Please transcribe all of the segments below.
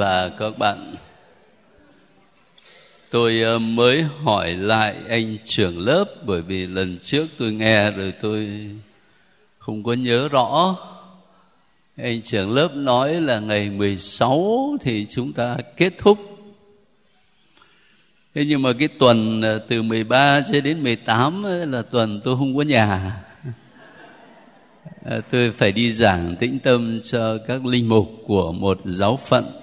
và các bạn, tôi ờ, mới hỏi lại anh trưởng lớp bởi vì lần trước tôi nghe rồi tôi không có nhớ rõ. Anh trưởng lớp nói là ngày 16 thì chúng ta kết thúc. Thế nhưng mà cái tuần ờ, từ 13 cho đến 18 là tuần tôi không có nhà. Ờ, tôi phải đi giảng tĩnh tâm cho các linh mục của một giáo phận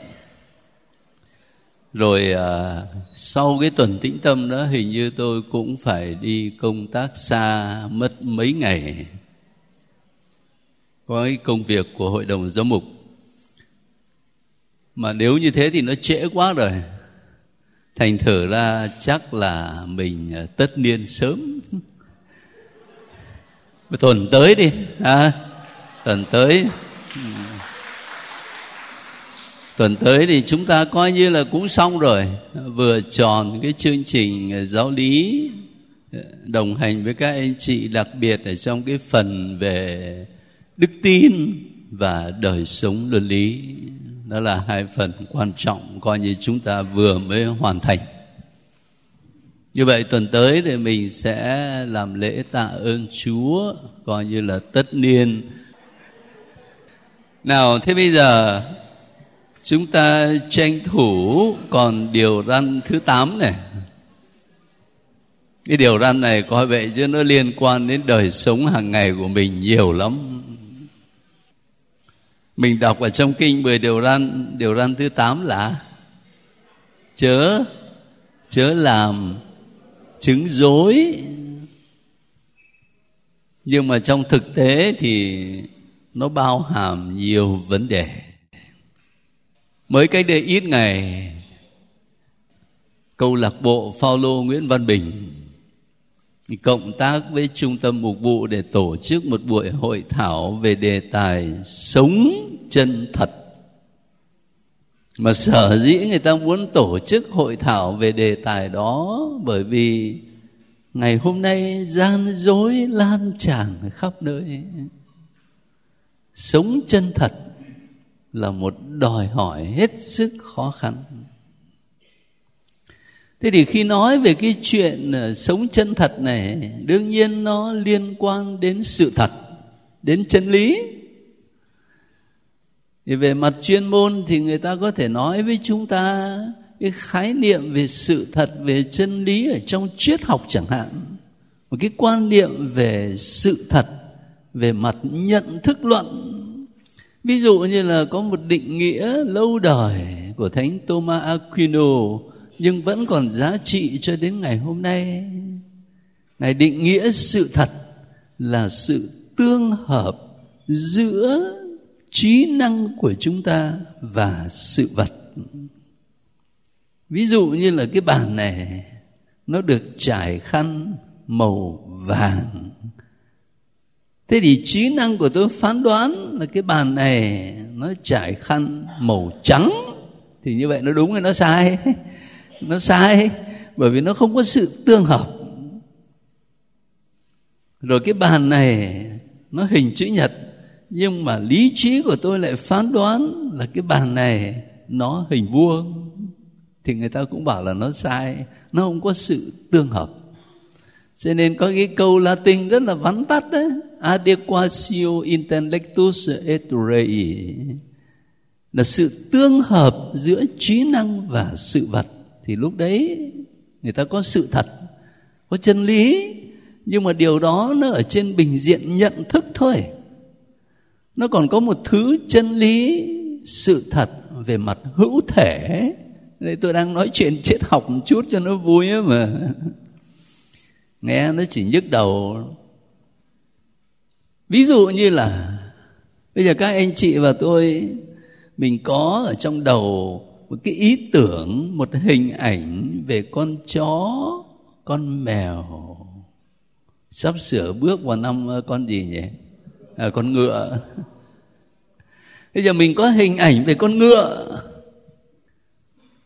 rồi à, sau cái tuần tĩnh tâm đó hình như tôi cũng phải đi công tác xa mất mấy ngày. Có cái công việc của hội đồng giám mục. Mà nếu như thế thì nó trễ quá rồi. Thành thử ra chắc là mình à, tất niên sớm. Tuần tới đi à, tuần tới tuần tới thì chúng ta coi như là cũng xong rồi. Vừa tròn cái chương trình ờ, giáo lý ờ, đồng hành với các anh chị, đặc biệt ở trong cái phần về đức tin và đời sống luân lý. Đó là hai phần quan trọng coi như chúng ta vừa mới hoàn thành. Như vậy tuần tới thì mình sẽ làm lễ tạ ơn Chúa coi như là tất niên. Nào, thế bây giờ chúng ta tranh thủ còn điều răn thứ 8 này. Cái điều răn này coi vậy chứ nó liên quan đến đời sống hàng ngày của mình nhiều lắm. Mình đọc ở trong kinh 10 điều răn, điều răn thứ 8 là chớ chớ làm chứng dối nhưng mà trong thực tế thì nó bao hàm nhiều vấn đề mới cách đây ít ngày, câu lạc bộ Phaolô Nguyễn Văn Bình cộng tác với trung tâm mục vụ để tổ chức một buổi hội thảo về đề tài sống chân thật. Mà sở dĩ người ta muốn tổ chức hội thảo về đề tài đó bởi vì ngày hôm nay gian dối lan tràn khắp nơi. Sống chân thật là một đòi hỏi hết sức khó khăn. Thế thì khi nói về cái chuyện ờ, sống chân thật này, đương nhiên nó liên quan đến sự thật, đến chân lý. Thì về mặt chuyên môn thì người ta có thể nói với chúng ta cái khái niệm về sự thật về chân lý ở trong triết học chẳng hạn. Một cái quan niệm về sự thật, về mặt nhận thức luận ví dụ như là có một định nghĩa lâu đời của thánh Thomas Aquino, nhưng vẫn còn giá trị cho đến ngày hôm nay. Ngài định nghĩa sự thật là sự tương hợp giữa trí năng của chúng ta và sự vật. Ví dụ như là cái bàn này, nó được trải khăn màu vàng thế thì trí năng của tôi phán đoán là cái bàn này nó trải khăn màu trắng. Thì như vậy nó đúng hay nó sai? Nó sai, bởi vì nó không có sự tương hợp. Rồi cái bàn này nó hình chữ nhật, nhưng mà lý trí của tôi lại phán đoán là cái bàn này nó hình vuông. Thì người ta cũng bảo là nó sai, nó không có sự tương hợp cho nên có cái câu Latin rất là vắn tắt đấy adequatio intellectus et rei là sự tương hợp giữa trí năng và sự vật. Thì lúc đấy, người ta có sự thật, có chân lý. Nhưng mà điều đó nó ở trên bình diện nhận thức thôi. Nó còn có một thứ chân lý, sự thật về mặt hữu thể. Đây tôi đang nói chuyện triết học một chút cho nó vui ấy mà nghe nó chỉ nhức đầu. Ví dụ như là bây giờ các anh chị và tôi mình có ở trong đầu một cái ý tưởng một hình ảnh về con chó con mèo. Sắp sửa bước vào năm ờ, con gì nhỉ? À, con ngựa. Bây giờ mình có hình ảnh về con ngựa.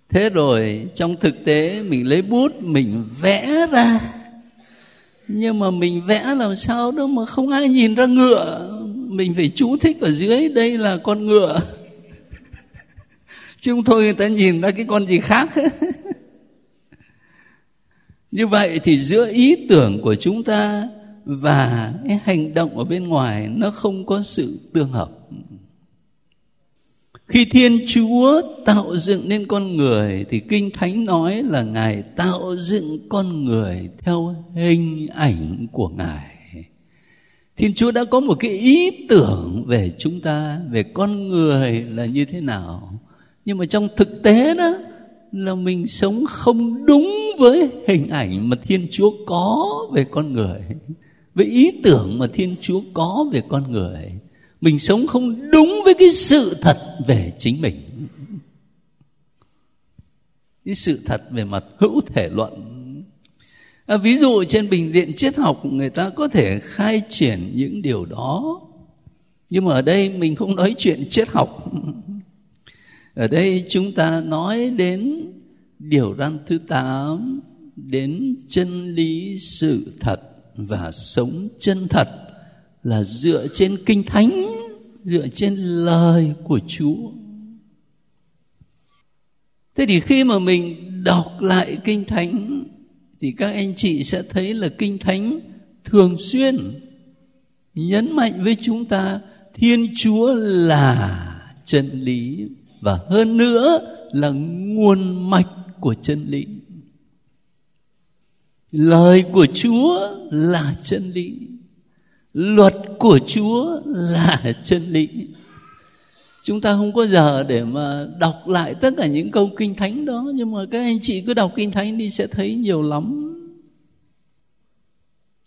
Thế rồi trong thực tế mình lấy bút mình vẽ ra nhưng mà mình vẽ làm sao đâu mà không ai nhìn ra ngựa. Mình phải chú thích ở dưới, đây là con ngựa. Chứ không thôi người ta nhìn ra cái con gì khác. Như vậy thì giữa ý tưởng của chúng ta và cái hành động ở bên ngoài nó không có sự tương hợp khi thiên chúa tạo dựng nên con người thì kinh thánh nói là ngài tạo dựng con người theo hình ảnh của ngài. Thiên chúa đã có một cái ý tưởng về chúng ta, về con người là như thế nào. Nhưng mà trong thực tế đó, là mình sống không đúng với hình ảnh mà thiên chúa có về con người, với ý tưởng mà thiên chúa có về con người mình sống không đúng với cái sự thật về chính mình. Cái sự thật về mặt hữu thể luận. À, ví dụ trên bình diện triết học người ta có thể khai triển những điều đó. Nhưng mà ở đây mình không nói chuyện triết học. Ở đây chúng ta nói đến điều răn thứ tám đến chân lý sự thật và sống chân thật là dựa trên kinh thánh, dựa trên lời của chúa. Thế thì khi mà mình đọc lại kinh thánh, thì các anh chị sẽ thấy là kinh thánh thường xuyên nhấn mạnh với chúng ta thiên chúa là chân lý và hơn nữa là nguồn mạch của chân lý. Lời của chúa là chân lý luật của chúa là chân lý. Chúng ta không có giờ để mà đọc lại tất cả những câu kinh thánh đó, nhưng mà các anh chị cứ đọc kinh thánh đi sẽ thấy nhiều lắm.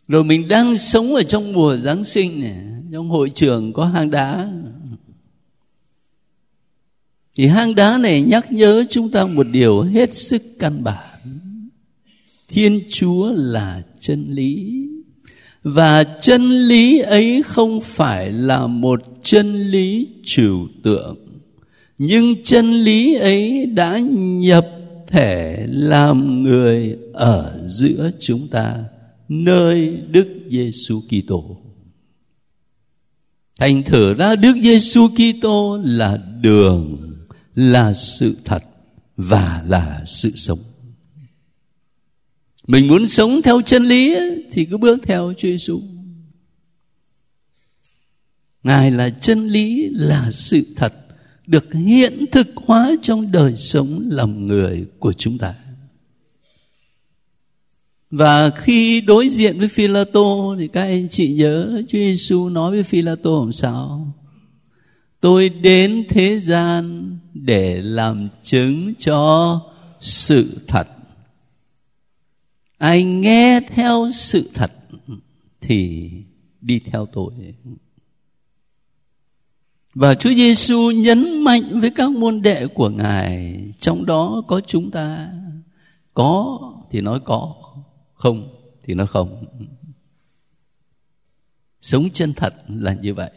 Rồi mình đang sống ở trong mùa giáng sinh này, trong hội trường có hang đá. Thì hang đá này nhắc nhớ chúng ta một điều hết sức căn bản. Thiên chúa là chân lý và chân lý ấy không phải là một chân lý trừu tượng nhưng chân lý ấy đã nhập thể làm người ở giữa chúng ta nơi Đức Giêsu Kitô. Thành thử ra Đức Giêsu Kitô là đường, là sự thật và là sự sống. Mình muốn sống theo chân lý thì cứ bước theo Chúa Giêsu. Ngài là chân lý, là sự thật được hiện thực hóa trong đời sống lòng người của chúng ta. Và khi đối diện với phi la tô thì các anh chị nhớ Chúa Giêsu nói với phi la tô làm sao? Tôi đến thế gian để làm chứng cho sự thật ai nghe theo sự thật thì đi theo tôi. Và Chúa Giêsu nhấn mạnh với các môn đệ của Ngài, trong đó có chúng ta. Có thì nói có, không thì nói không. Sống chân thật là như vậy.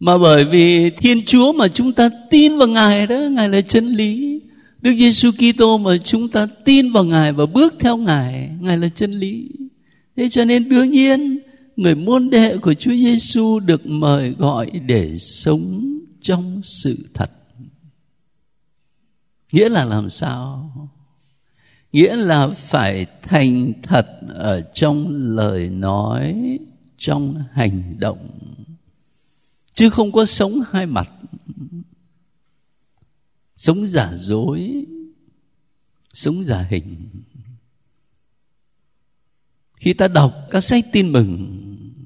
Mà bởi vì Thiên Chúa mà chúng ta tin vào Ngài đó, Ngài là chân lý. Đức Giêsu Kitô mà chúng ta tin vào Ngài và bước theo Ngài, Ngài là chân lý. Thế cho nên đương nhiên người môn đệ của Chúa Giêsu được mời gọi để sống trong sự thật. Nghĩa là làm sao? Nghĩa là phải thành thật ở trong lời nói, trong hành động. Chứ không có sống hai mặt sống giả dối, sống giả hình. Khi ta đọc, các sách tin mừng,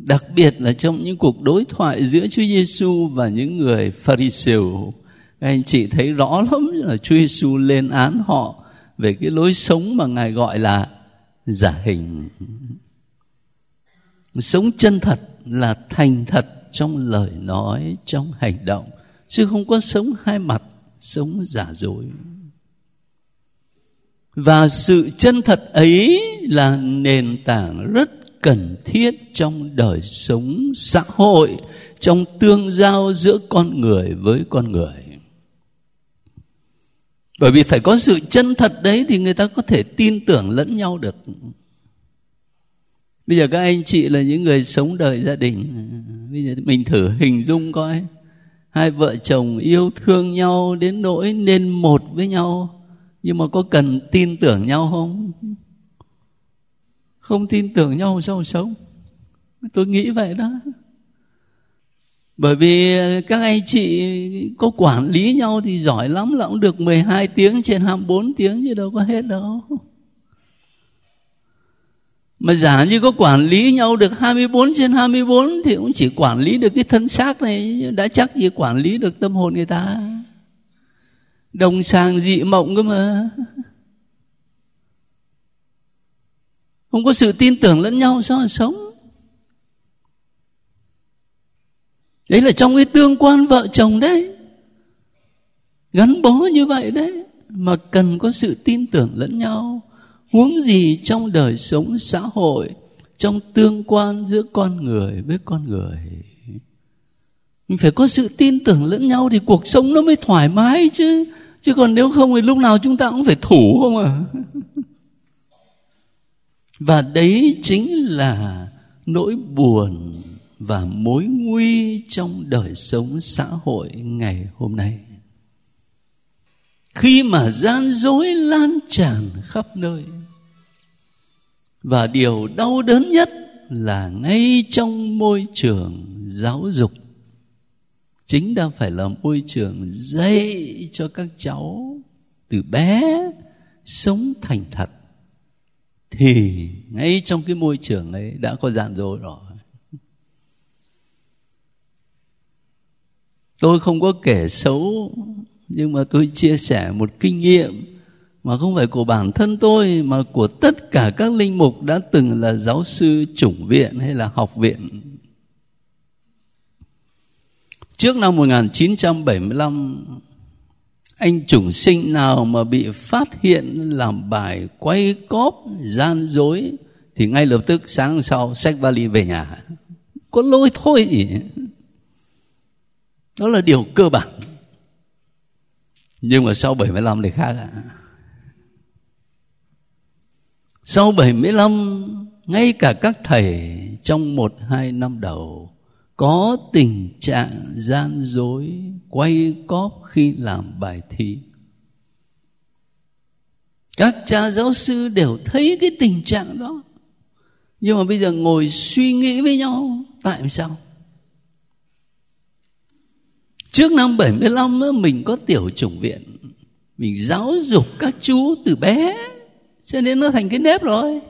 đặc biệt là trong những cuộc đối thoại giữa Chúa Giêsu và những người Pharisêu, các anh chị thấy rõ lắm là Chúa Giêsu lên án họ về cái lối sống mà ngài gọi là giả hình. Sống chân thật là thành thật trong lời nói, trong hành động, chứ không có sống hai mặt sống giả dối. Và sự chân thật ấy là nền tảng rất cần thiết trong đời sống xã hội, trong tương giao giữa con người với con người. Bởi vì phải có sự chân thật đấy thì người ta có thể tin tưởng lẫn nhau được. Bây giờ các anh chị là những người sống đời gia đình. Bây giờ mình thử hình dung coi hai vợ chồng yêu thương nhau đến nỗi nên một với nhau. Nhưng mà có cần tin tưởng nhau không? Không tin tưởng nhau sao sống? Tôi nghĩ vậy đó. Bởi vì các anh chị có quản lý nhau thì giỏi lắm là cũng được 12 tiếng trên 24 tiếng chứ đâu có hết đâu mà giả như có quản lý nhau được 24 trên 24 thì cũng chỉ quản lý được cái thân xác này. Đã chắc gì quản lý được tâm hồn người ta. Đồng sàng dị mộng cơ mà. Không có sự tin tưởng lẫn nhau sao mà sống? Đấy là trong cái tương quan vợ chồng đấy. Gắn bó như vậy đấy. Mà cần có sự tin tưởng lẫn nhau huống gì trong đời sống xã hội, trong tương quan giữa con người với con người. Mình phải có sự tin tưởng lẫn nhau thì cuộc sống nó mới thoải mái chứ. Chứ còn nếu không thì lúc nào chúng ta cũng phải thủ không à và đấy chính là nỗi buồn và mối nguy trong đời sống xã hội ngày hôm nay. Khi mà gian dối lan tràn khắp nơi và điều đau đớn nhất là ngay trong môi trường giáo dục. Chính đang phải là môi trường dạy cho các cháu từ bé sống thành thật, thì ngay trong cái môi trường ấy đã có dạn dối rồi. Tôi không có kể xấu, nhưng mà tôi chia sẻ một kinh nghiệm mà không phải của bản thân tôi, mà của tất cả các linh mục đã từng là giáo sư chủng viện hay là học viện. Trước năm 1975 anh chủng sinh nào mà bị phát hiện làm bài quay cóp, gian dối, thì ngay lập tức sáng sau xách vali về nhà có lỗi thôi gì đó là điều cơ bản nhưng mà sau 75 thì khác ạ à sau 75 ngay cả các thầy trong một, hai năm đầu có tình trạng gian dối, quay cóp khi làm bài thi. Các cha giáo sư đều thấy cái tình trạng đó. Nhưng mà bây giờ ngồi suy nghĩ với nhau, tại sao? Trước năm 75 mình có tiểu chủng viện. Mình giáo dục các chú từ bé. Cho nên nó thành cái nếp rồi.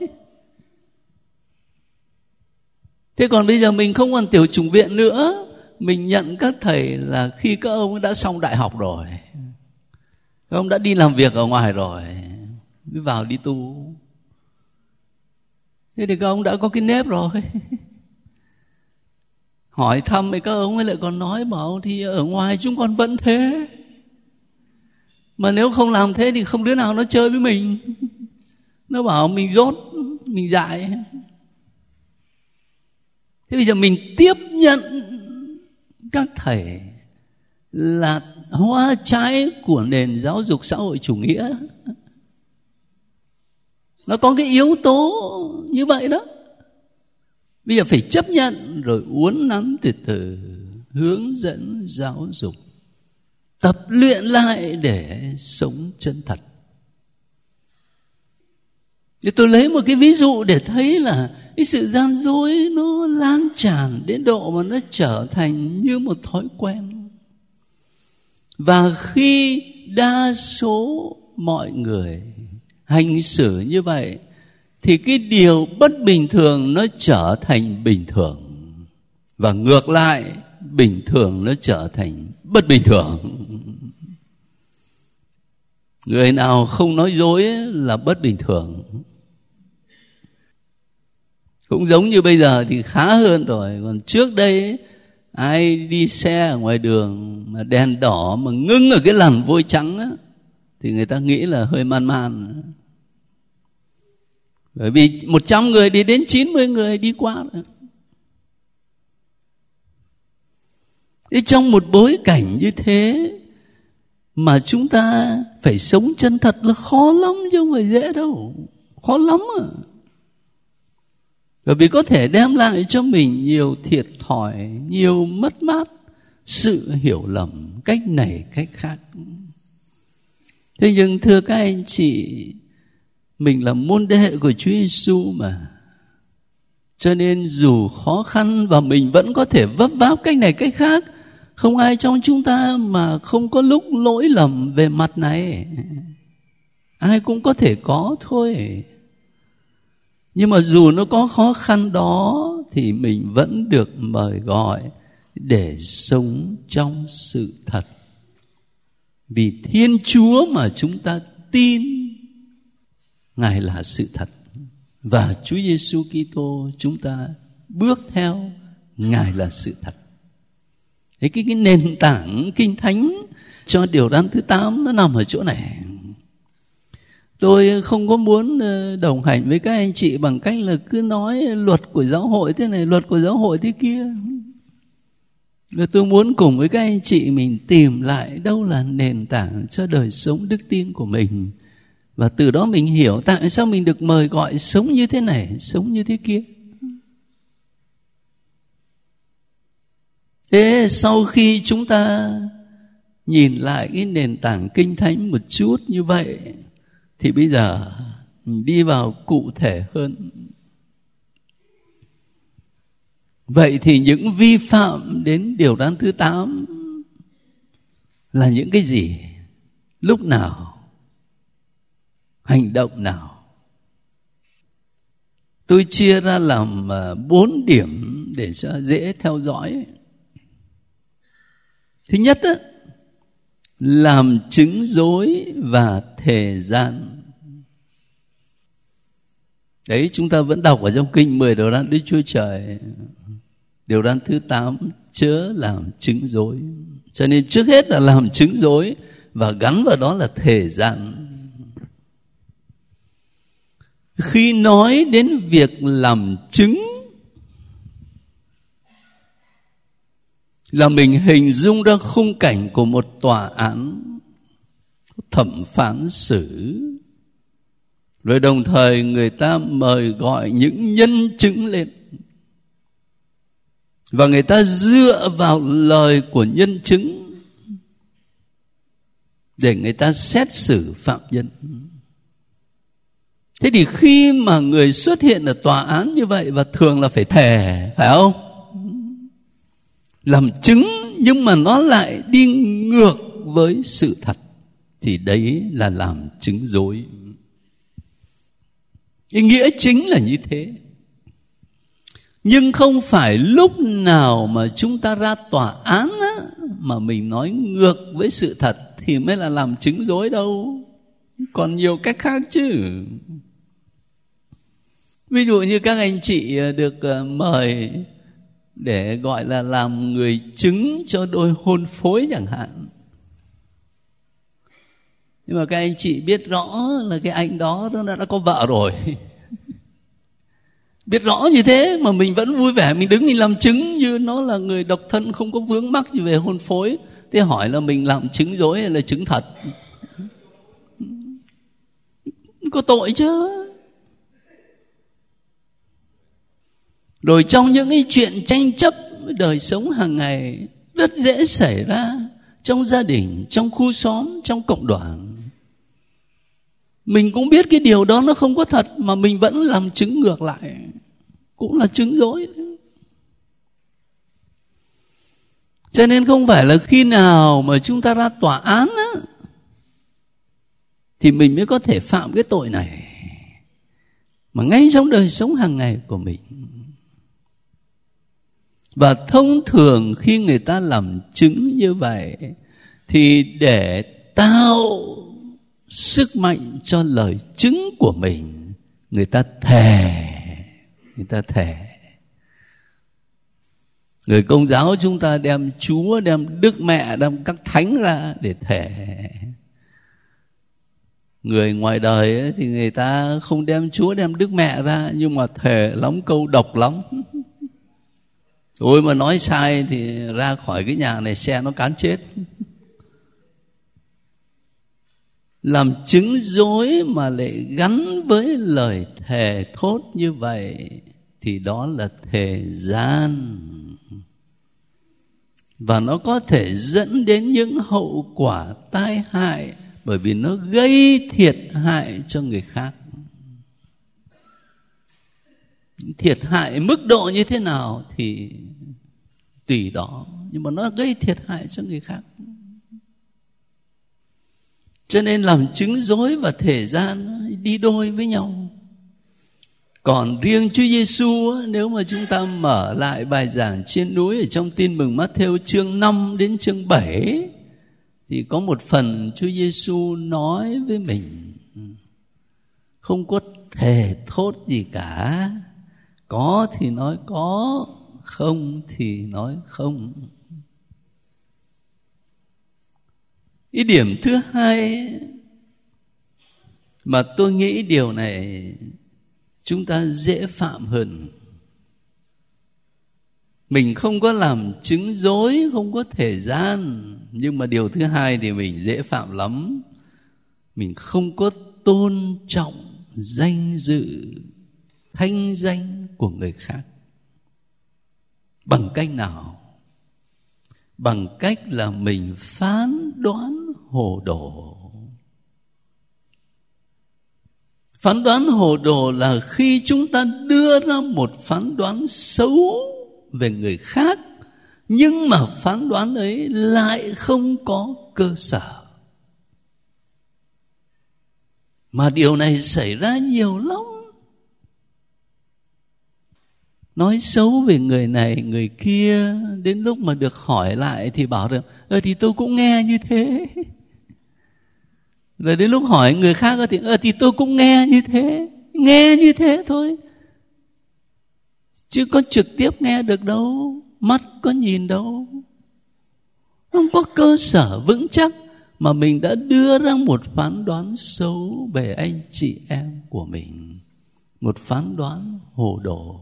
Thế còn bây giờ mình không còn tiểu chủng viện nữa. Mình nhận các thầy là khi các ông đã xong đại học rồi. Các ông đã đi làm việc ở ngoài rồi, Mới vào đi tu. Thế thì các ông đã có cái nếp rồi. Hỏi thăm thì các ông ấy lại còn nói, bảo thì ở ngoài chúng con vẫn thế. Mà nếu không làm thế thì không đứa nào nó chơi với mình nó bảo mình rốt, mình dại. Thế bây giờ mình tiếp nhận các thầy là hoa trái của nền giáo dục xã hội chủ nghĩa. Nó có cái yếu tố như vậy đó. Bây giờ phải chấp nhận rồi uốn nắn từ từ, hướng dẫn giáo dục, tập luyện lại để sống chân thật thì tôi lấy một cái ví dụ để thấy là cái sự gian dối nó lan tràn đến độ mà nó trở thành như một thói quen. Và khi đa số mọi người hành xử như vậy, thì cái điều bất bình thường nó trở thành bình thường. Và ngược lại, bình thường nó trở thành bất bình thường. Người nào không nói dối là bất bình thường cũng giống như bây giờ thì khá hơn rồi. Còn trước đây ai đi xe ở ngoài đường mà đèn đỏ mà ngưng ở cái làn vôi trắng á, thì người ta nghĩ là hơi man man. Bởi vì một trăm người đi đến chín mươi người đi qua. Thế trong một bối cảnh như thế mà chúng ta phải sống chân thật là khó lắm chứ không phải dễ đâu. Khó lắm à bởi vì có thể đem lại cho mình nhiều thiệt thòi, nhiều mất mát, sự hiểu lầm, cách này, cách khác. Thế nhưng thưa các anh chị, mình là môn đệ của Chúa Giêsu mà. Cho nên dù khó khăn và mình vẫn có thể vấp váp cách này, cách khác, không ai trong chúng ta mà không có lúc lỗi lầm về mặt này. Ai cũng có thể có thôi nhưng mà dù nó có khó khăn đó thì mình vẫn được mời gọi để sống trong sự thật. Vì thiên chúa mà chúng ta tin ngài là sự thật. Và chúa giêsu kitô chúng ta bước theo ngài là sự thật. Thế cái, cái nền tảng kinh thánh cho điều răn thứ 8 nó nằm ở chỗ này tôi không có muốn ờ, đồng hành với các anh chị bằng cách là cứ nói luật của giáo hội thế này, luật của giáo hội thế kia. Và tôi muốn cùng với các anh chị mình tìm lại đâu là nền tảng cho đời sống đức tin của mình. Và từ đó mình hiểu tại sao mình được mời gọi sống như thế này, sống như thế kia. Thế sau khi chúng ta nhìn lại cái nền tảng kinh thánh một chút như vậy thì bây giờ đi vào cụ thể hơn. Vậy thì những vi phạm đến điều đáng thứ tám là những cái gì? Lúc nào? Hành động nào? Tôi chia ra làm à, bốn điểm để cho dễ theo dõi. Thứ nhất á, làm chứng dối và thề gian. Đấy, chúng ta vẫn đọc ở trong kinh mười điều răn Đức Chúa Trời. Điều răn thứ tám, chớ làm chứng dối. Cho nên trước hết là làm chứng dối và gắn vào đó là thời gian. Khi nói đến việc làm chứng là mình hình dung ra khung cảnh của một tòa án, thẩm phán xử. Rồi đồng thời người ta mời gọi những nhân chứng lên. Và người ta dựa vào lời của nhân chứng để người ta xét xử phạm nhân. Thế thì khi mà người xuất hiện ở tòa án như vậy và thường là phải thề, phải không? Làm chứng nhưng mà nó lại đi ngược với sự thật thì đấy là làm chứng dối. Ý nghĩa chính là như thế. Nhưng không phải lúc nào mà chúng ta ra tòa án á, mà mình nói ngược với sự thật thì mới là làm chứng dối đâu. Còn nhiều cách khác chứ. Ví dụ như các anh chị được ờ, mời để gọi là làm người chứng cho đôi hôn phối chẳng hạn. Nhưng mà các anh chị biết rõ là cái anh đó nó đã có vợ rồi. Biết rõ như thế mà mình vẫn vui vẻ, mình đứng mình làm chứng như nó là người độc thân, không có vướng mắc gì về hôn phối. Thế hỏi là mình làm chứng dối hay là chứng thật? Có tội chứ. Rồi trong những cái chuyện tranh chấp đời sống hàng ngày rất dễ xảy ra trong gia đình trong khu xóm trong cộng đoàn. Mình cũng biết cái điều đó nó không có thật mà mình vẫn làm chứng ngược lại cũng là chứng dối cho nên không phải là khi nào mà chúng ta ra tòa án á, thì mình mới có thể phạm cái tội này. Mà ngay trong đời sống hàng ngày của mình và thông thường khi người ta làm chứng như vậy thì để tạo sức mạnh cho lời chứng của mình người ta thề người ta thề. Người công giáo chúng ta đem chúa đem đức mẹ đem các thánh ra để thề. Người ngoài đời ấy, thì người ta không đem chúa đem đức mẹ ra nhưng mà thề lắm câu độc lắm tôi mà nói sai thì ra khỏi cái nhà này xe nó cán chết. Làm chứng dối mà lại gắn với lời thề thốt như vậy thì đó là thề gian. Và nó có thể dẫn đến những hậu quả tai hại bởi vì nó gây thiệt hại cho người khác thiệt hại mức độ như thế nào thì tùy đó. Nhưng mà nó gây thiệt hại cho người khác. Cho nên làm chứng dối và thể gian đi đôi với nhau. Còn riêng Chúa Giêsu nếu mà chúng ta mở lại bài giảng trên núi ở trong tin mừng Matthew chương 5 đến chương 7 thì có một phần Chúa Giêsu nói với mình, không có thể thốt gì cả có thì nói có, không thì nói không. Ý điểm thứ hai mà tôi nghĩ điều này chúng ta dễ phạm hơn. Mình không có làm chứng dối, không có thể gian, nhưng mà điều thứ hai thì mình dễ phạm lắm. Mình không có tôn trọng danh dự thanh danh của người khác. Bằng cách nào? Bằng cách là mình phán đoán hồ đồ. Phán đoán hồ đồ là khi chúng ta đưa ra một phán đoán xấu về người khác, nhưng mà phán đoán ấy lại không có cơ sở. Mà điều này xảy ra nhiều lắm nói xấu về người này, người kia, đến lúc mà được hỏi lại thì bảo rằng, ơ, thì tôi cũng nghe như thế. Rồi đến lúc hỏi người khác thì, ơ, thì tôi cũng nghe như thế, nghe như thế thôi. Chứ có trực tiếp nghe được đâu, mắt có nhìn đâu. Không có cơ sở vững chắc mà mình đã đưa ra một phán đoán xấu về anh chị em của mình. Một phán đoán hồ đồ.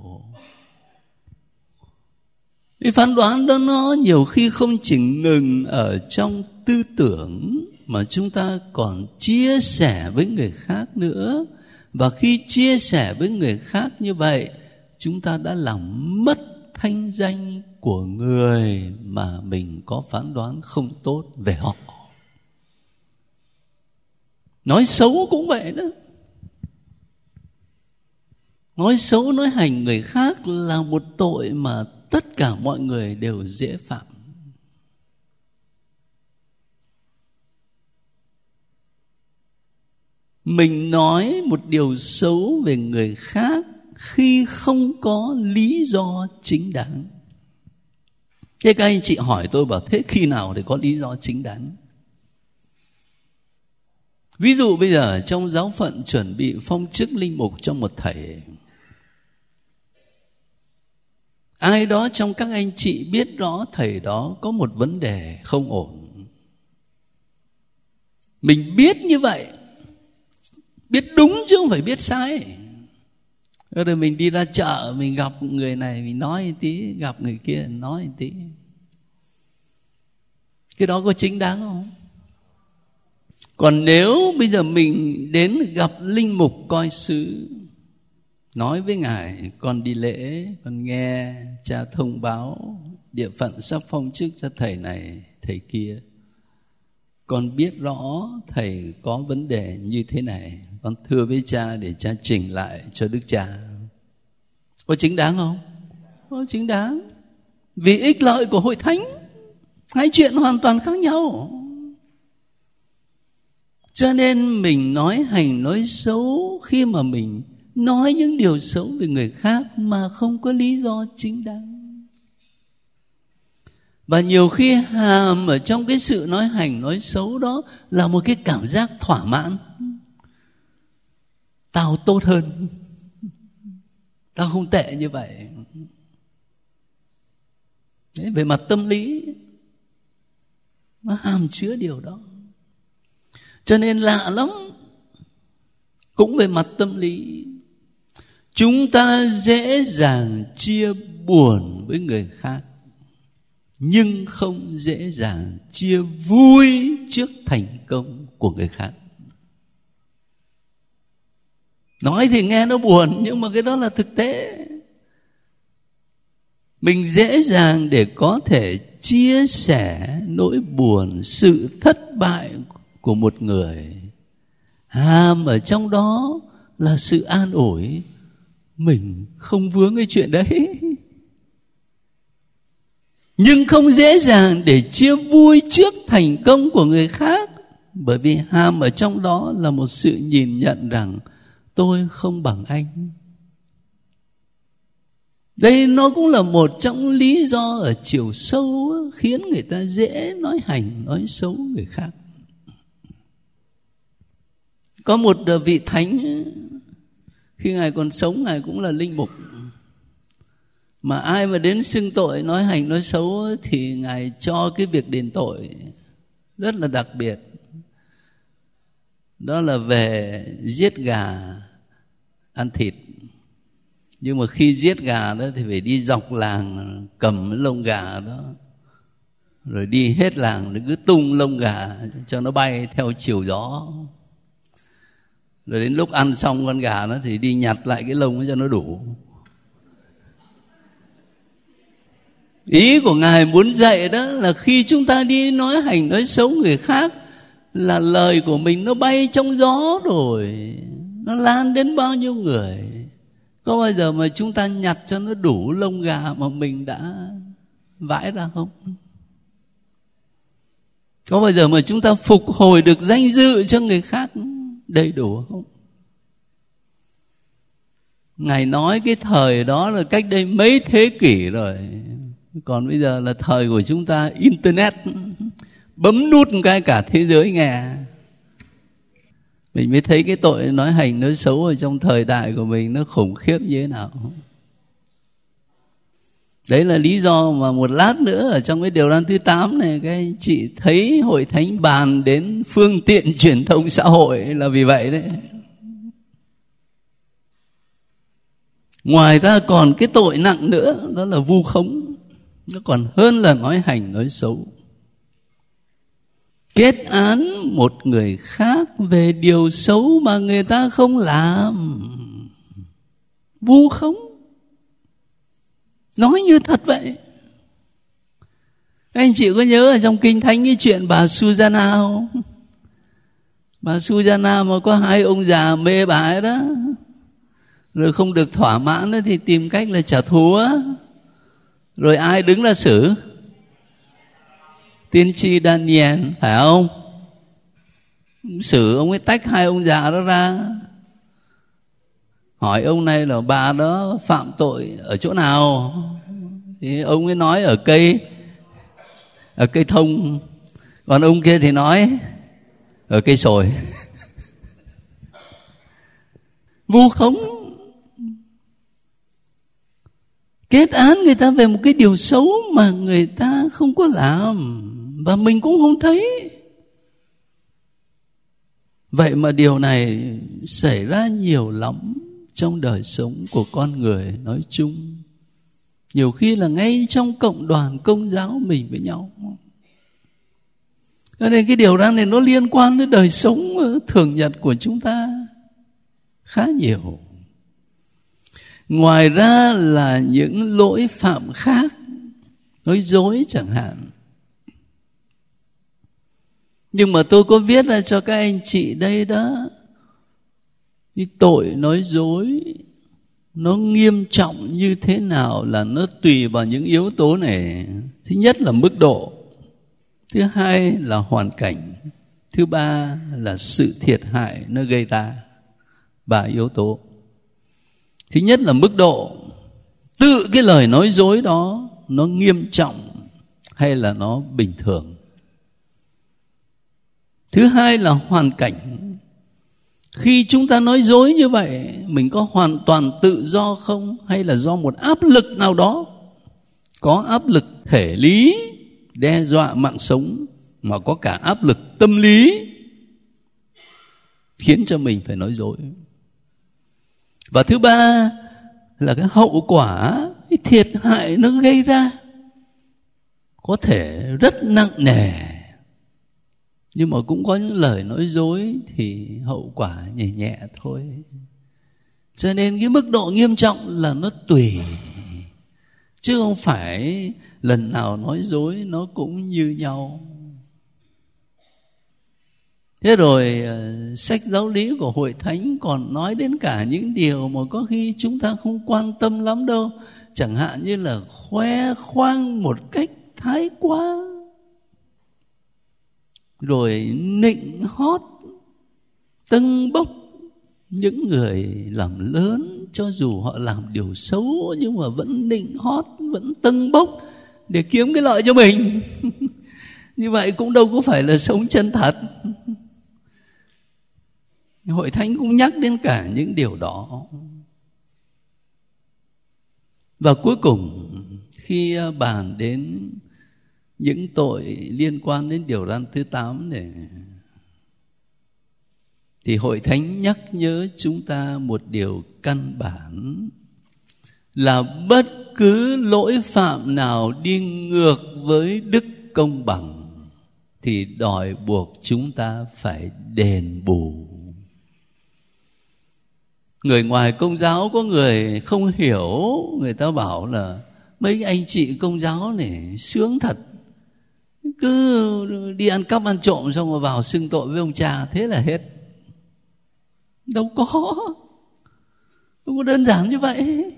Vì phán đoán đó nó nhiều khi không chỉ ngừng ở trong tư tưởng mà chúng ta còn chia sẻ với người khác nữa. Và khi chia sẻ với người khác như vậy, chúng ta đã làm mất thanh danh của người mà mình có phán đoán không tốt về họ. Nói xấu cũng vậy đó. Nói xấu, nói hành người khác là một tội mà tất cả mọi người đều dễ phạm. Mình nói một điều xấu về người khác khi không có lý do chính đáng. Thế các anh chị hỏi tôi bảo, thế khi nào thì có lý do chính đáng? Ví dụ bây giờ trong giáo phận chuẩn bị phong chức linh mục cho một thầy ai đó trong các anh chị biết rõ thầy đó có một vấn đề không ổn. Mình biết như vậy. Biết đúng chứ không phải biết sai. Rồi mình đi ra chợ, mình gặp người này, mình nói một tí, gặp người kia, nói một tí. Cái đó có chính đáng không? Còn nếu bây giờ mình đến gặp linh mục coi xứ nói với ngài, con đi lễ, con nghe cha thông báo địa phận sắp phong chức cho thầy này, thầy kia. Con biết rõ thầy có vấn đề như thế này. Con thưa với cha để cha chỉnh lại cho đức cha. Có chính đáng không? Có chính đáng. Vì ích lợi của hội thánh, hai chuyện hoàn toàn khác nhau. Cho nên mình nói hành nói xấu khi mà mình nói những điều xấu về người khác mà không có lý do chính đáng. Và nhiều khi hàm ở trong cái sự nói hành nói xấu đó là một cái cảm giác thỏa mãn. Tao tốt hơn. Tao không tệ như vậy. Đấy, về mặt tâm lý nó hàm chứa điều đó. Cho nên lạ lắm. Cũng về mặt tâm lý chúng ta dễ dàng chia buồn với người khác, nhưng không dễ dàng chia vui trước thành công của người khác. Nói thì nghe nó buồn, nhưng mà cái đó là thực tế. Mình dễ dàng để có thể chia sẻ nỗi buồn, sự thất bại của một người. Hàm ở trong đó là sự an ủi mình không vướng cái chuyện đấy. Nhưng không dễ dàng để chia vui trước thành công của người khác, bởi vì hàm ở trong đó là một sự nhìn nhận rằng tôi không bằng anh. Đây nó cũng là một trong lý do ở chiều sâu khiến người ta dễ nói hành, nói xấu người khác. Có một vị thánh khi ngài còn sống, ngài cũng là linh mục. Mà ai mà đến xưng tội, nói hành, nói xấu thì ngài cho cái việc đền tội. Rất là đặc biệt. Đó là về giết gà, ăn thịt. Nhưng mà khi giết gà đó thì phải đi dọc làng, cầm cái lông gà đó. Rồi đi hết làng nó cứ tung lông gà cho nó bay theo chiều gió rồi đến lúc ăn xong con gà nó thì đi nhặt lại cái lông cho nó đủ. Ý của ngài muốn dạy đó là khi chúng ta đi nói hành, nói xấu người khác là lời của mình nó bay trong gió rồi. Nó lan đến bao nhiêu người. Có bao giờ mà chúng ta nhặt cho nó đủ lông gà mà mình đã vãi ra không? Có bao giờ mà chúng ta phục hồi được danh dự cho người khác? Đầy đủ. Không ngài nói cái thời đó là cách đây mấy thế kỷ rồi. Còn bây giờ là thời của chúng ta, internet, bấm nút một cái cả thế giới nghe. Mình mới thấy cái tội nói hành, nói xấu ở trong thời đại của mình nó khủng khiếp như thế nào đấy là lý do mà một lát nữa ở trong cái điều răn thứ 8 này, các anh chị thấy hội thánh bàn đến phương tiện truyền thông xã hội là vì vậy đấy. Ngoài ra còn cái tội nặng nữa, đó là vu khống. Nó còn hơn là nói hành, nói xấu. Kết án một người khác về điều xấu mà người ta không làm. Vu khống nói như thật vậy. Anh chị có nhớ ở trong kinh thánh cái chuyện bà Susanna không? Bà Susanna mà có hai ông già mê bà ấy đó. Rồi không được thỏa mãn thì tìm cách là trả thù á. Rồi ai đứng ra xử? Tiên tri Daniel, phải không? Xử, ông ấy tách hai ông già đó ra hỏi ông này là bà đó phạm tội ở chỗ nào? Thì ông ấy nói ở cây ở cây thông. Còn ông kia thì nói ở cây sồi. Vu khống. Kết án người ta về một cái điều xấu mà người ta không có làm. Và mình cũng không thấy. Vậy mà điều này xảy ra nhiều lắm trong đời sống của con người nói chung. Nhiều khi là ngay trong cộng đoàn công giáo mình với nhau. Cho nên cái điều đang này nó liên quan đến đời sống thường nhật của chúng ta khá nhiều. Ngoài ra là những lỗi phạm khác, nói dối chẳng hạn. Nhưng mà tôi có viết ra cho các anh chị đây đó cái tội nói dối, nó nghiêm trọng như thế nào là nó tùy vào những yếu tố này. Thứ nhất là mức độ, thứ hai là hoàn cảnh, thứ ba là sự thiệt hại nó gây ra ba yếu tố. Thứ nhất là mức độ, tự cái lời nói dối đó nó nghiêm trọng hay là nó bình thường. Thứ hai là hoàn cảnh khi chúng ta nói dối như vậy, mình có hoàn toàn tự do không? Hay là do một áp lực nào đó? Có áp lực thể lý, đe dọa mạng sống, mà có cả áp lực tâm lý, khiến cho mình phải nói dối. Và thứ ba là cái hậu quả, cái thiệt hại nó gây ra. Có thể rất nặng nề nhưng mà cũng có những lời nói dối thì hậu quả nhẹ nhẹ thôi. Cho nên cái mức độ nghiêm trọng là nó tùy. Chứ không phải lần nào nói dối nó cũng như nhau. Thế rồi ờ, sách giáo lý của hội thánh còn nói đến cả những điều mà có khi chúng ta không quan tâm lắm đâu. Chẳng hạn như là khoe khoang một cách thái quá rồi nịnh hót, tâng bốc những người làm lớn, cho dù họ làm điều xấu nhưng mà vẫn nịnh hót, vẫn tâng bốc để kiếm cái lợi cho mình. Như vậy cũng đâu có phải là sống chân thật. Hội thánh cũng nhắc đến cả những điều đó. Và cuối cùng, khi à, bàn đến những tội liên quan đến điều răn thứ tám này. Thì hội thánh nhắc nhớ chúng ta một điều căn bản, là bất cứ lỗi phạm nào đi ngược với đức công bằng, thì đòi buộc chúng ta phải đền bù. Người ngoài công giáo có người không hiểu, người ta bảo là mấy anh chị công giáo này sướng thật cứ đi ăn cắp ăn trộm xong rồi vào xưng tội với ông cha, thế là hết. Đâu có. Không có đơn giản như vậy.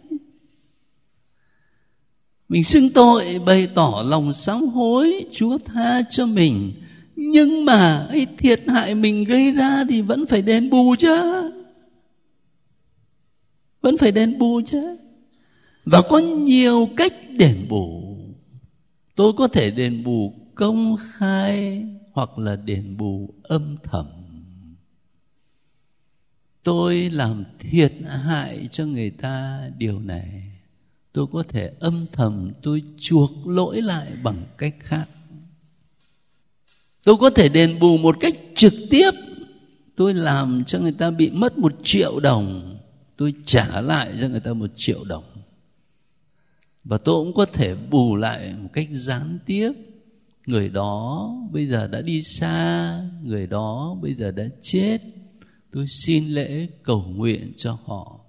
Mình xưng tội, bày tỏ lòng sám hối, chúa tha cho mình. Nhưng mà cái thiệt hại mình gây ra thì vẫn phải đền bù chứ. Vẫn phải đền bù chứ. Và có nhiều cách đền bù. Tôi có thể đền bù công khai hoặc là đền bù âm thầm. Tôi làm thiệt hại cho người ta điều này. Tôi có thể âm thầm, tôi chuộc lỗi lại bằng cách khác. Tôi có thể đền bù một cách trực tiếp. Tôi làm cho người ta bị mất một triệu đồng. Tôi trả lại cho người ta một triệu đồng. Và tôi cũng có thể bù lại một cách gián tiếp người đó bây giờ đã đi xa, người đó bây giờ đã chết. Tôi xin lễ cầu nguyện cho họ.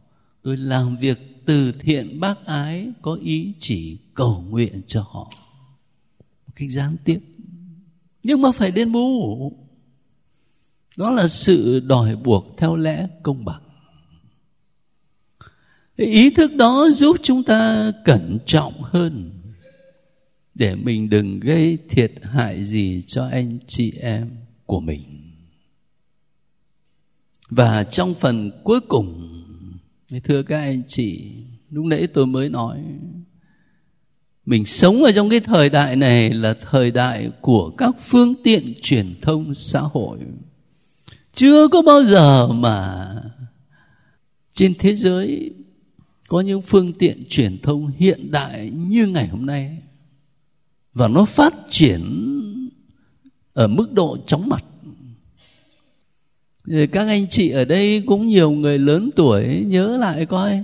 Tôi làm việc từ thiện, bác ái, có ý chỉ cầu nguyện cho họ. Một cách gián tiếp. Nhưng mà phải đền bù. Đó là sự đòi buộc theo lẽ công bằng. Ý thức đó giúp chúng ta cẩn trọng hơn để mình đừng gây thiệt hại gì cho anh chị em của mình. Và trong phần cuối cùng, thưa các anh chị, lúc nãy tôi mới nói, mình sống ở trong cái thời đại này là thời đại của các phương tiện truyền thông xã hội. Chưa có bao giờ mà trên thế giới có những phương tiện truyền thông hiện đại như ngày hôm nay và nó phát triển ở mức độ chóng mặt. Các anh chị ở đây cũng nhiều người lớn tuổi, nhớ lại coi,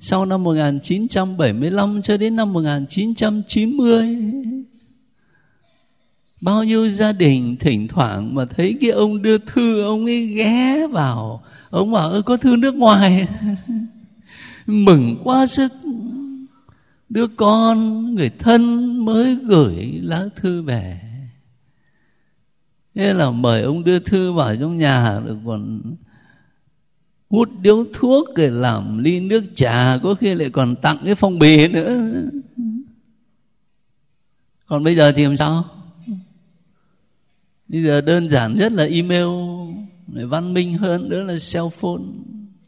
sau năm 1975 cho đến năm 1990 bao nhiêu gia đình thỉnh thoảng mà thấy cái ông đưa thư, ông ấy ghé vào, ông bảo ơi có thư nước ngoài. Mừng quá sức đứa con, người thân mới gửi lá thư về. Thế là mời ông đưa thư vào trong nhà được còn hút điếu thuốc rồi làm ly nước trà, có khi lại còn tặng cái phong bì nữa. Còn bây giờ thì làm sao? Bây giờ đơn giản nhất là email văn minh hơn nữa là cell phone,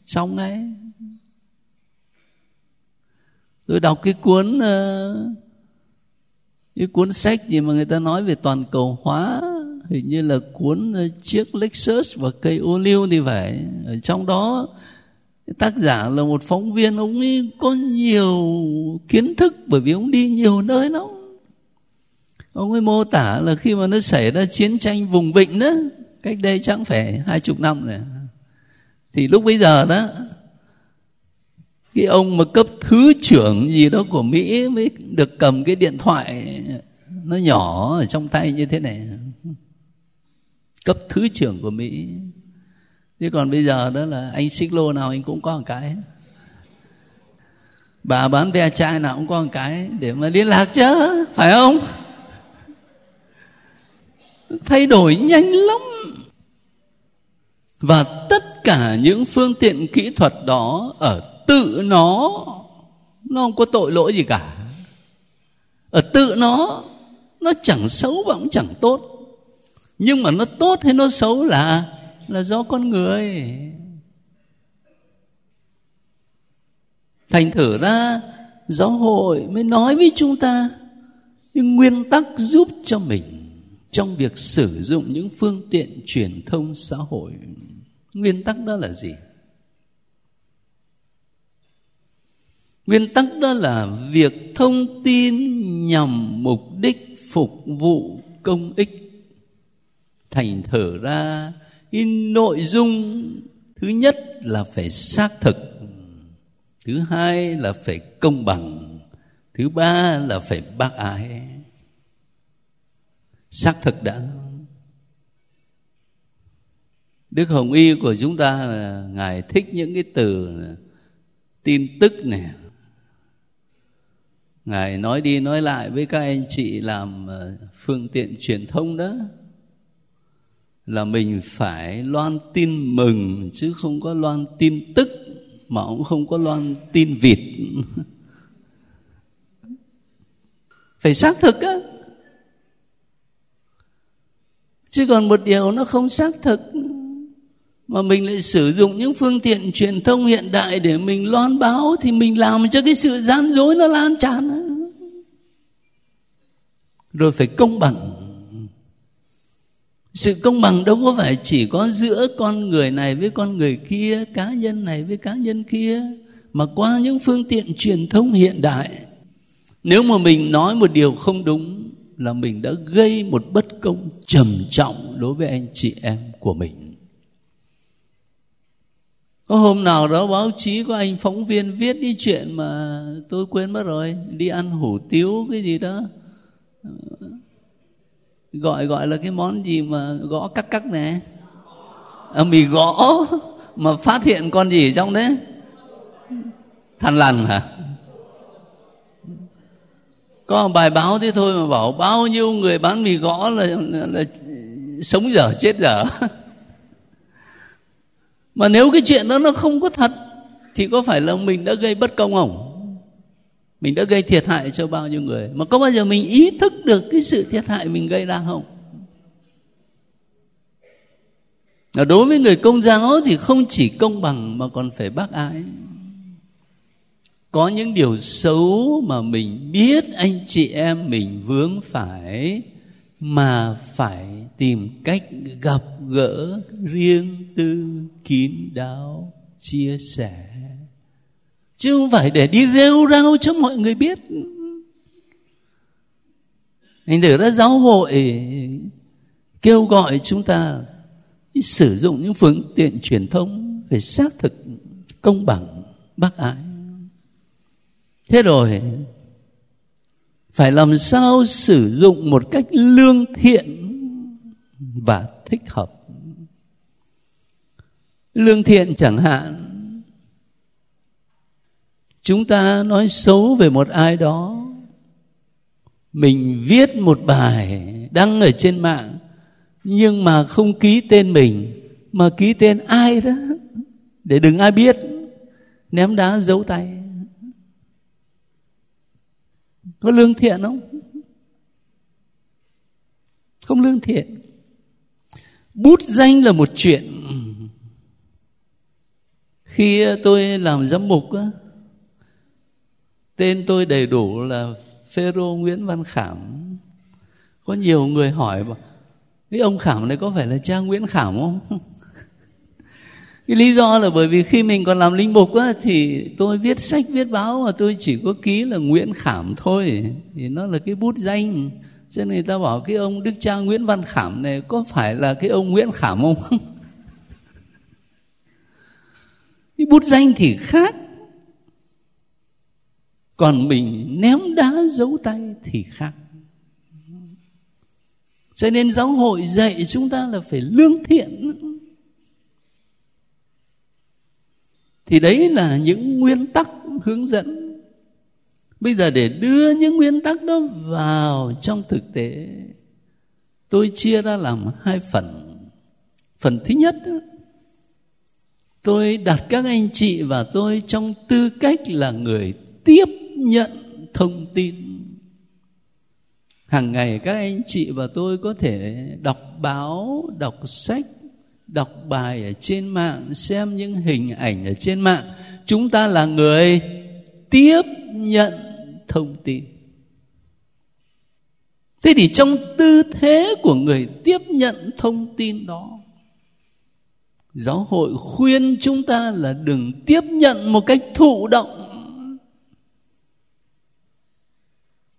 xong ngay tôi đọc cái cuốn ờ, cái cuốn sách gì mà người ta nói về toàn cầu hóa, hình như là cuốn ờ, chiếc Lexus và cây ô liu thì phải. Ở trong đó, tác giả là một phóng viên, ông ấy có nhiều kiến thức bởi vì ông đi nhiều nơi lắm. Ông ấy mô tả là khi mà nó xảy ra chiến tranh vùng vịnh đó, cách đây chẳng phải hai chục năm rồi thì lúc bây giờ đó cái ông mà cấp thứ trưởng gì đó của mỹ mới được cầm cái điện thoại, nó nhỏ ở trong tay như thế này. Cấp thứ trưởng của mỹ. Chứ còn bây giờ đó là anh xích lô nào anh cũng có một cái. Bà bán ve chai nào cũng có một cái để mà liên lạc chứ, phải không? Thay đổi nhanh lắm. Và tất cả những phương tiện kỹ thuật đó ở tự nó nó không có tội lỗi gì cả. Ở tự nó nó chẳng xấu và cũng chẳng tốt. Nhưng mà nó tốt hay nó xấu là là do con người. Thành thử ra, giáo hội mới nói với chúng ta những nguyên tắc giúp cho mình trong việc sử dụng những phương tiện truyền thông xã hội. Nguyên tắc đó là gì? Nguyên tắc đó là việc thông tin nhằm mục đích phục vụ công ích. Thành thở ra cái nội dung, thứ nhất là phải xác thực, thứ hai là phải công bằng, thứ ba là phải bác ái. Xác thực đã. Đức hồng y của chúng ta là, ngài thích những cái từ tin tức này ngài nói đi nói lại với các anh chị làm ờ, phương tiện truyền thông đó, là mình phải loan tin mừng chứ không có loan tin tức, mà cũng không có loan tin vịt. Phải xác thực á. Chứ còn một điều nó không xác thực mà mình lại sử dụng những phương tiện truyền thông hiện đại để mình loan báo thì mình làm cho cái sự gian dối nó lan tràn. Rồi phải công bằng. Sự công bằng đâu có phải chỉ có giữa con người này với con người kia, cá nhân này với cá nhân kia, mà qua những phương tiện truyền thông hiện đại. Nếu mà mình nói một điều không đúng là mình đã gây một bất công trầm trọng đối với anh chị em của mình có hôm nào đó báo chí có anh phóng viên viết cái chuyện mà tôi quên mất rồi. Đi ăn hủ tiếu cái gì đó. Gọi gọi là cái món gì mà gõ cắc cắc này à, mì gõ mà phát hiện con gì trong đấy. Thằn lằn hả? Có một bài báo thế thôi mà bảo bao nhiêu người bán mì gõ là, là, là sống dở chết dở mà nếu cái chuyện đó nó không có thật, thì có phải là mình đã gây bất công không? Mình đã gây thiệt hại cho bao nhiêu người? Mà có bao giờ mình ý thức được cái sự thiệt hại mình gây ra không? Đối với người công giáo thì không chỉ công bằng mà còn phải bác ái. Có những điều xấu mà mình biết anh chị em mình vướng phải mà phải tìm cách gặp gỡ riêng tư kín đáo, chia sẻ. Chứ không phải để đi rêu rao cho mọi người biết. Thành thử ra giáo hội, kêu gọi chúng ta sử dụng những phương tiện truyền thông phải xác thực công bằng, bác ái. Thế rồi phải làm sao sử dụng một cách lương thiện và thích hợp? Lương thiện chẳng hạn. Chúng ta nói xấu về một ai đó. Mình viết một bài đăng ở trên mạng, nhưng mà không ký tên mình, mà ký tên ai đó để đừng ai biết, ném đá giấu tay có lương thiện không? Không lương thiện. Bút danh là một chuyện. Khi tôi làm giám mục á, tên tôi đầy đủ là Phêrô Nguyễn Văn Khảm. Có nhiều người hỏi cái ông Khảm này có phải là cha Nguyễn Khảm không? cái lý do là bởi vì khi mình còn làm linh mục á, thì tôi viết sách viết báo mà tôi chỉ có ký là Nguyễn Khảm thôi. Thì nó là cái bút danh. Cho nên người ta bảo cái ông đức cha Nguyễn Văn Khảm này có phải là cái ông Nguyễn Khảm không? Cái bút danh thì khác. Còn mình ném đá giấu tay thì khác. Cho nên giáo hội dạy chúng ta là phải lương thiện. Thì đấy là những nguyên tắc hướng dẫn. Bây giờ để đưa những nguyên tắc đó vào trong thực tế, tôi chia ra làm hai phần. Phần thứ nhất, tôi đặt các anh chị và tôi trong tư cách là người tiếp nhận thông tin. Hàng ngày các anh chị và tôi có thể đọc báo, đọc sách đọc bài ở trên mạng, xem những hình ảnh ở trên mạng. Chúng ta là người tiếp nhận thông tin. Thế thì trong tư thế của người tiếp nhận thông tin đó, giáo hội khuyên chúng ta là đừng tiếp nhận một cách thụ động.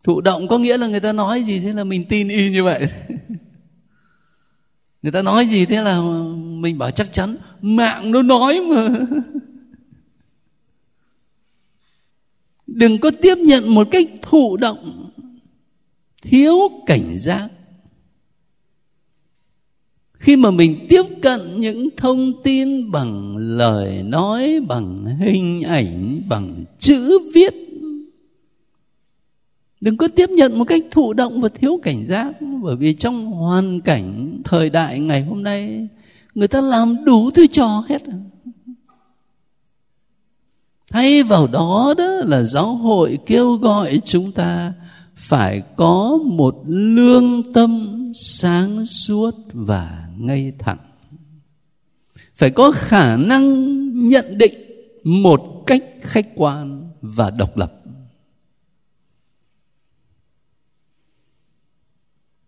Thụ động có nghĩa là người ta nói gì thế là mình tin y như vậy. người ta nói gì thế là mình bảo chắc chắn, mạng nó nói mà. Đừng có tiếp nhận một cách thụ động, thiếu cảnh giác. Khi mà mình tiếp cận những thông tin bằng lời nói, bằng hình ảnh, bằng chữ viết đừng có tiếp nhận một cách thụ động và thiếu cảnh giác, bởi vì trong hoàn cảnh thời đại ngày hôm nay, người ta làm đủ thứ trò hết. Thay vào đó đó là giáo hội kêu gọi chúng ta phải có một lương tâm sáng suốt và ngay thẳng. Phải có khả năng nhận định một cách khách quan và độc lập.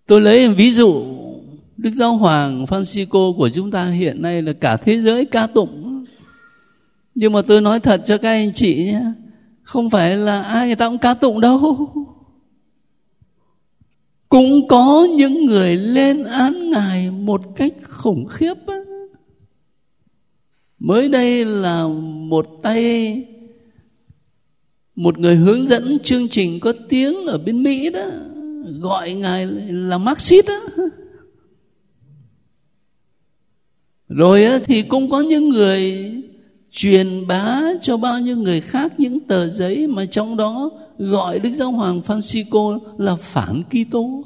Tôi lấy ví dụ đức giáo hoàng francisco của chúng ta hiện nay là cả thế giới ca tụng. Nhưng mà tôi nói thật cho các anh chị nhé, không phải là ai người ta cũng ca tụng đâu. Cũng có những người lên án ngài một cách khủng khiếp á. mới đây là một tay, một người hướng dẫn chương trình có tiếng ở bên mỹ đó gọi ngài là marxist á rồi á, thì cũng có những người truyền bá cho bao nhiêu người khác những tờ giấy mà trong đó gọi Đức Giáo Hoàng Francisco là phản Kitô.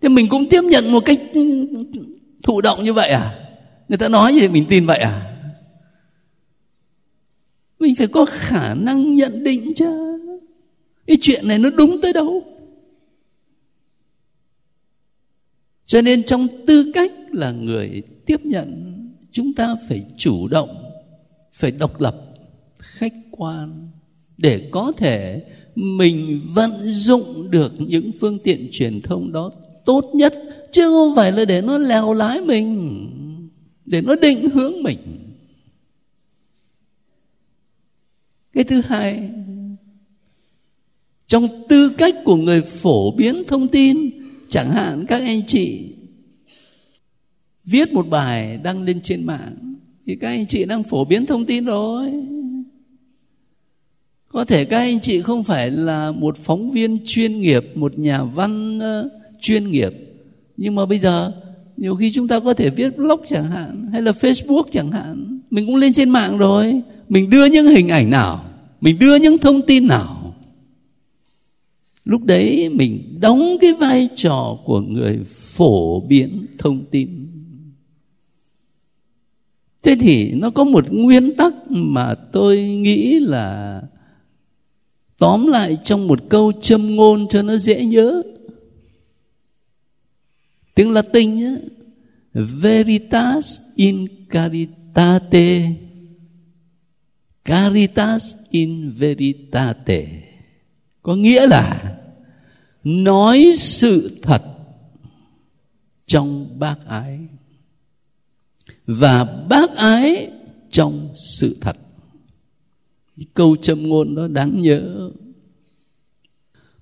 Thế mình cũng tiếp nhận một cách thụ động như vậy à? Người ta nói gì mình tin vậy à? Mình phải có khả năng nhận định chứ. Cái chuyện này nó đúng tới đâu? Cho nên trong tư cách là người tiếp nhận chúng ta phải chủ động, phải độc lập, khách quan để có thể mình vận dụng được những phương tiện truyền thông đó tốt nhất chứ không phải là để nó lèo lái mình để nó định hướng mình cái thứ hai trong tư cách của người phổ biến thông tin, chẳng hạn các anh chị viết một bài đăng lên trên mạng, thì các anh chị đang phổ biến thông tin rồi. Có thể các anh chị không phải là một phóng viên chuyên nghiệp, một nhà văn ờ, chuyên nghiệp. Nhưng mà bây giờ, nhiều khi chúng ta có thể viết blog chẳng hạn, hay là facebook chẳng hạn, mình cũng lên trên mạng rồi. Mình đưa những hình ảnh nào, mình đưa những thông tin nào lúc đấy mình đóng cái vai trò của người phổ biến thông tin. Thế thì nó có một nguyên tắc mà tôi nghĩ là tóm lại trong một câu châm ngôn cho nó dễ nhớ. Tiếng latin nhé, veritas in caritate. Caritas in veritate có nghĩa là nói sự thật trong bác ái và bác ái trong sự thật. Câu châm ngôn đó đáng nhớ.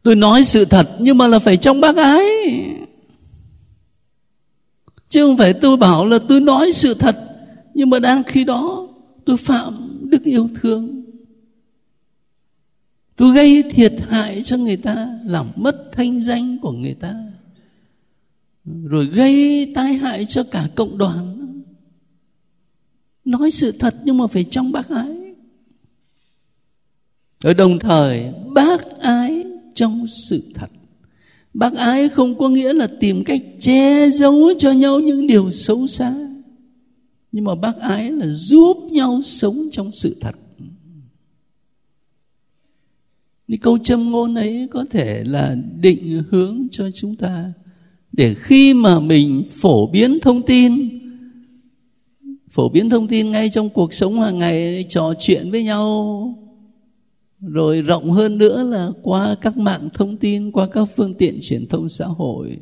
Tôi nói sự thật nhưng mà là phải trong bác ái. Chứ không phải tôi bảo là tôi nói sự thật nhưng mà đang khi đó tôi phạm đức yêu thương tôi gây thiệt hại cho người ta, làm mất thanh danh của người ta, rồi gây tai hại cho cả cộng đoàn. Nói sự thật nhưng mà phải trong bác ái. Ở đồng thời, bác ái trong sự thật. Bác ái không có nghĩa là tìm cách che giấu cho nhau những điều xấu xa, nhưng mà bác ái là giúp nhau sống trong sự thật cái câu châm ngôn ấy có thể là định hướng cho chúng ta để khi mà mình phổ biến thông tin, phổ biến thông tin ngay trong cuộc sống hàng ngày, trò chuyện với nhau, rồi rộng hơn nữa là qua các mạng thông tin, qua các phương tiện truyền thông xã hội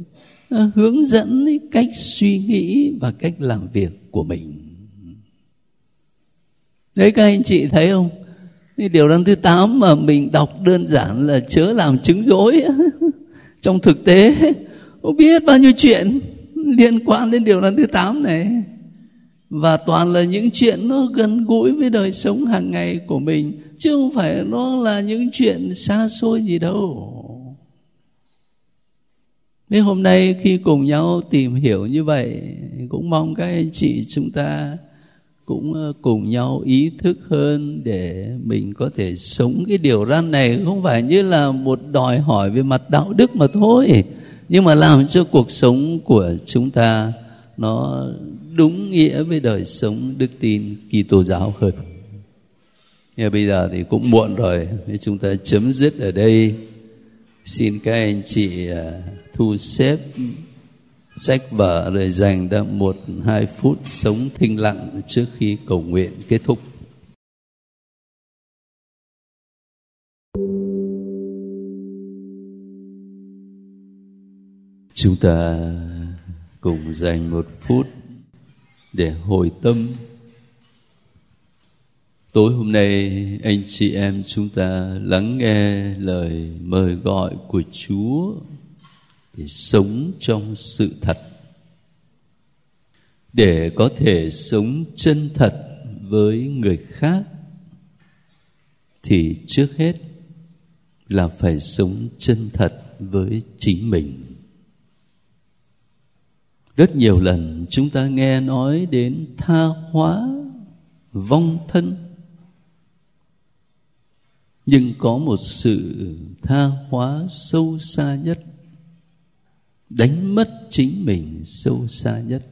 hướng dẫn cách suy nghĩ và cách làm việc của mình. Đấy, các anh chị thấy không? Thì điều răn thứ tám mà mình đọc đơn giản là chớ làm chứng dối. Trong thực tế, không biết bao nhiêu chuyện liên quan đến điều răn thứ tám này. Và toàn là những chuyện nó gần gũi với đời sống hàng ngày của mình, chứ không phải nó là những chuyện xa xôi gì đâu. Thế hôm nay khi cùng nhau tìm hiểu như vậy, cũng mong các anh chị chúng ta cũng ờ, cùng nhau ý thức hơn để mình có thể sống cái điều răn này không phải như là một đòi hỏi về mặt đạo đức mà thôi nhưng mà làm cho cuộc sống của chúng ta nó đúng nghĩa với đời sống đức tin Kitô giáo hơn. Nhưng bây giờ thì cũng muộn rồi, nên chúng ta chấm dứt ở đây. Xin các anh chị ờ, thu xếp sách vở rồi dành ra một, hai phút sống thinh lặng trước khi cầu nguyện kết thúc. Chúng ta cùng dành một phút để hồi tâm tối hôm nay, anh chị em chúng ta lắng nghe lời mời gọi của chúa để sống trong sự thật. Để có thể sống chân thật với người khác, thì trước hết là phải sống chân thật với chính mình. Rất nhiều lần chúng ta nghe nói đến tha hóa, vong thân. Nhưng có một sự tha hóa sâu xa nhất đánh mất chính mình sâu xa nhất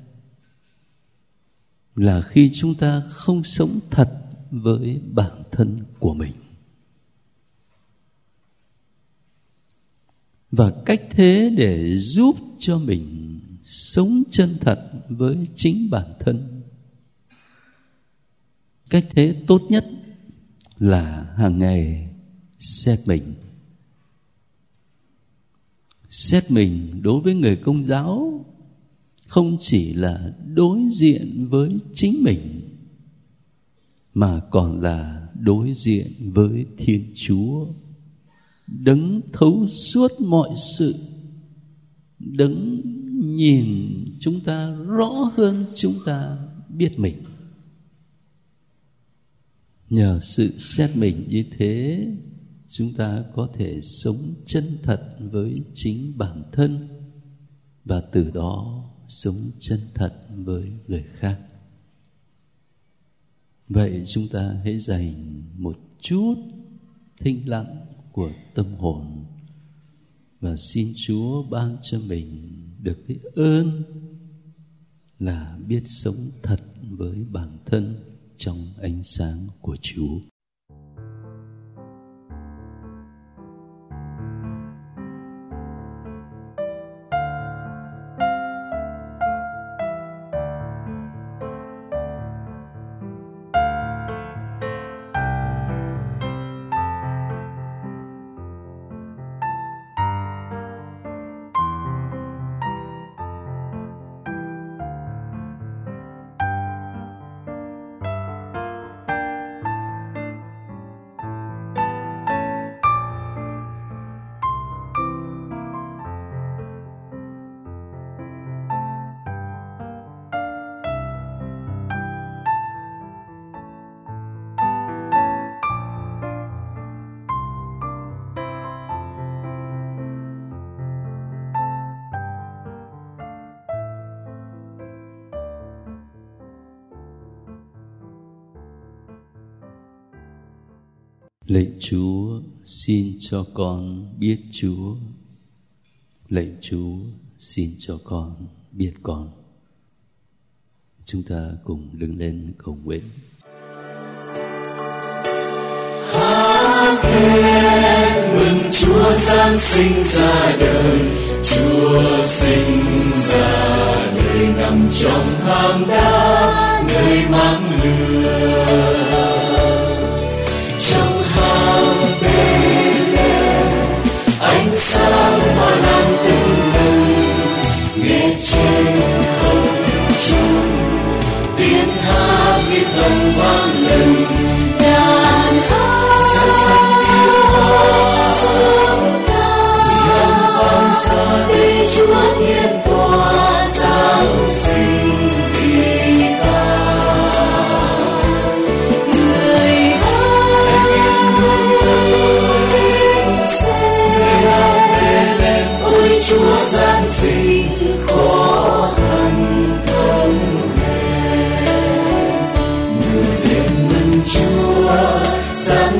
là khi chúng ta không sống thật với bản thân của mình. Và cách thế để giúp cho mình sống chân thật với chính bản thân, cách thế tốt nhất là hàng ngày xét mình xét mình đối với người công giáo không chỉ là đối diện với chính mình, mà còn là đối diện với thiên chúa, đấng thấu suốt mọi sự, đấng nhìn chúng ta rõ hơn chúng ta biết mình. Nhờ sự xét mình như thế chúng ta có thể sống chân thật với chính bản thân và từ đó sống chân thật với người khác vậy chúng ta hãy dành một chút thinh lặng của tâm hồn và xin chúa ban cho mình được cái ơn là biết sống thật với bản thân trong ánh sáng của Chúa. Lạy chúa, xin cho con biết chúa. Lạy chúa, xin cho con biết con. Chúng ta cùng đứng lên cầu nguyện. Khen mừng Chúa Giáng sinh ra đời. Chúa sinh ra đời nằm trong hang đá. Nơi mang lửa. Trên không trung tiếng hát như thần vang lên đàn hát dương ca vang xa đi chúa thiên tòa giáng sinh người ôi chúa giáng sinh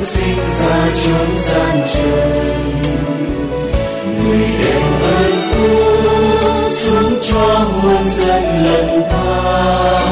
sinh ra chốn gian trần người đem ơn phúc xuống cho muôn dân lần tha.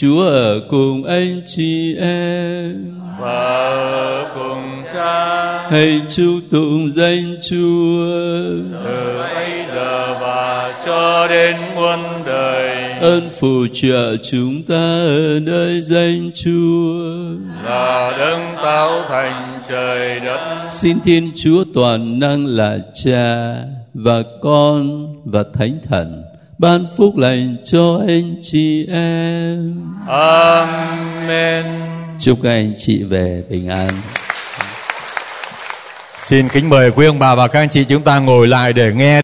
Chúa ở cùng anh chị em. Và ở cùng cha. Hãy chúc tụng danh chúa. Từ bây giờ và cho đến muôn đời. Ơn phù trợ chúng ta ở nơi danh chúa. Là đấng tạo thành trời đất. Xin thiên chúa toàn năng là cha và con và thánh thần ban phúc lành cho anh chị em. Amen. Chúc các anh chị về bình an. Xin kính mời quý ông bà và các anh chị chúng ta ngồi lại để nghe